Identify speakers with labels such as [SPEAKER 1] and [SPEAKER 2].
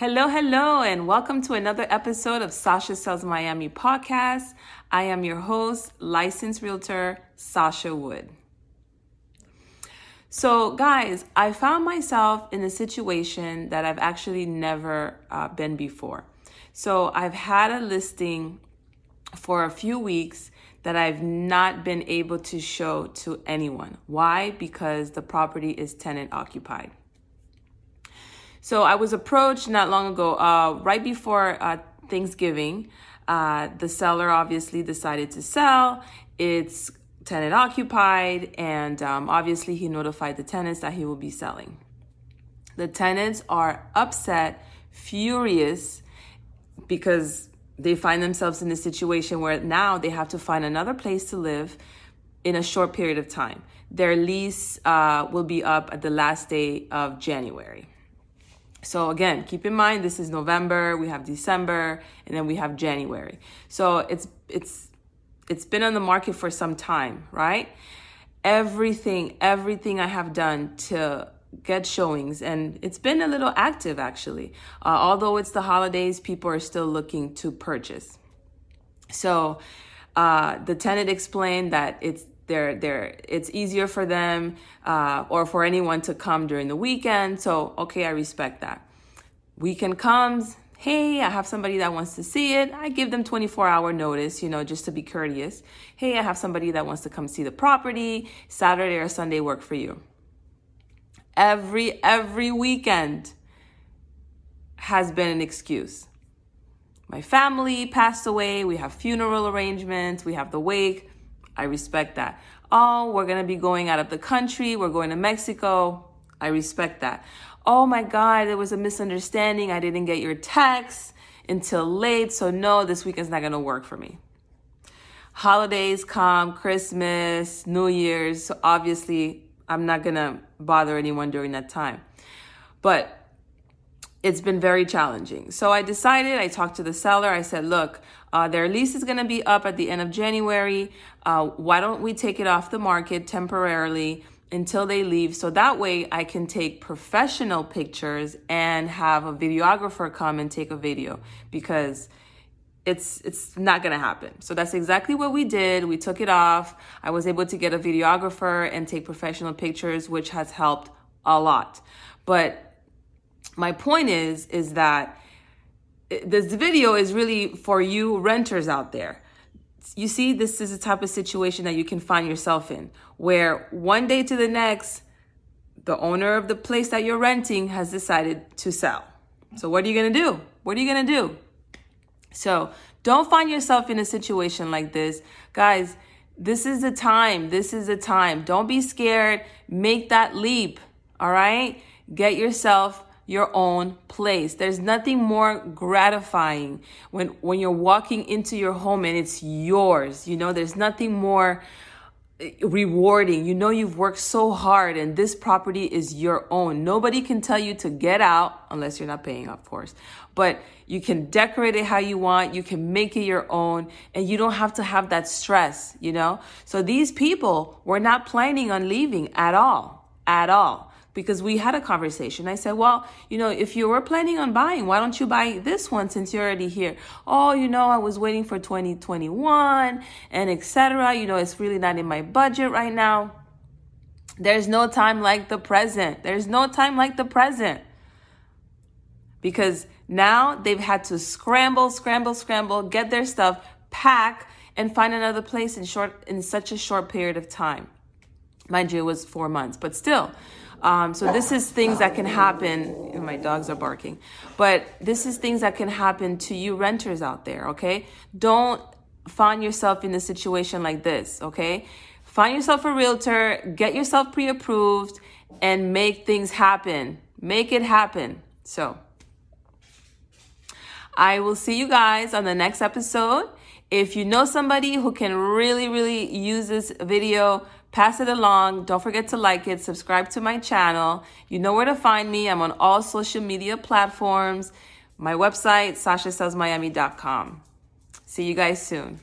[SPEAKER 1] Hello, hello, and welcome to another episode of Sasha Sells Miami podcast. I am your host, licensed realtor Sasha Wood. So, guys, I found myself in a situation that I've actually never uh, been before. So, I've had a listing for a few weeks that I've not been able to show to anyone. Why? Because the property is tenant occupied. So I was approached not long ago, uh, right before uh, Thanksgiving. Uh, the seller obviously decided to sell. It's tenant occupied, and um, obviously he notified the tenants that he will be selling. The tenants are upset, furious, because they find themselves in a situation where now they have to find another place to live in a short period of time. Their lease uh, will be up at the last day of January. So again, keep in mind this is November, we have December, and then we have January. So it's it's it's been on the market for some time, right? Everything, everything I have done to get showings, and it's been a little active actually. Uh, although it's the holidays, people are still looking to purchase. So uh, the tenant explained that it's they're, they're, it's easier for them uh, or for anyone to come during the weekend. So, okay, I respect that. Weekend comes, hey, I have somebody that wants to see it. I give them 24 hour notice, you know, just to be courteous. Hey, I have somebody that wants to come see the property. Saturday or Sunday work for you. Every, every weekend has been an excuse. My family passed away. We have funeral arrangements. We have the wake. I respect that. Oh, we're going to be going out of the country. We're going to Mexico. I respect that. Oh my God, there was a misunderstanding. I didn't get your text until late. So, no, this weekend's not going to work for me. Holidays come, Christmas, New Year's. So, obviously, I'm not going to bother anyone during that time. But it's been very challenging. So I decided, I talked to the seller. I said, look, uh, their lease is going to be up at the end of January. Uh, why don't we take it off the market temporarily until they leave? So that way I can take professional pictures and have a videographer come and take a video because it's it's not going to happen. So that's exactly what we did. We took it off. I was able to get a videographer and take professional pictures, which has helped a lot. But my point is is that this video is really for you renters out there. You see, this is the type of situation that you can find yourself in, where one day to the next, the owner of the place that you're renting has decided to sell. So, what are you gonna do? What are you gonna do? So, don't find yourself in a situation like this. Guys, this is the time. This is the time. Don't be scared. Make that leap. All right? Get yourself your own place. There's nothing more gratifying when when you're walking into your home and it's yours. You know, there's nothing more eh, rewarding. You know you've worked so hard and this property is your own. Nobody can tell you to get out unless you're not paying, of course. But you can decorate it how you want. You can make it your own and you don't have to have that stress, you know? So these people were not planning on leaving at all, at all because we had a conversation. I said, well, you know, if you were planning on buying, why don't you buy this one since you're already here? Oh, you know, I was waiting for 2021 and etc. You know, it's really not in my budget right now. There's no time like the present. There's no time like the present. Because now they've had to scramble, scramble, scramble, get their stuff, pack, and find another place in short in such a short period of time. Mind you, it was four months, but still. Um, so this is things that can happen. My dogs are barking, but this is things that can happen to you renters out there. Okay, don't find yourself in a situation like this. Okay, find yourself a realtor, get yourself pre-approved, and make things happen. Make it happen. So. I will see you guys on the next episode. If you know somebody who can really, really use this video, pass it along. Don't forget to like it, subscribe to my channel. You know where to find me. I'm on all social media platforms. My website, sashasellsmiami.com. See you guys soon.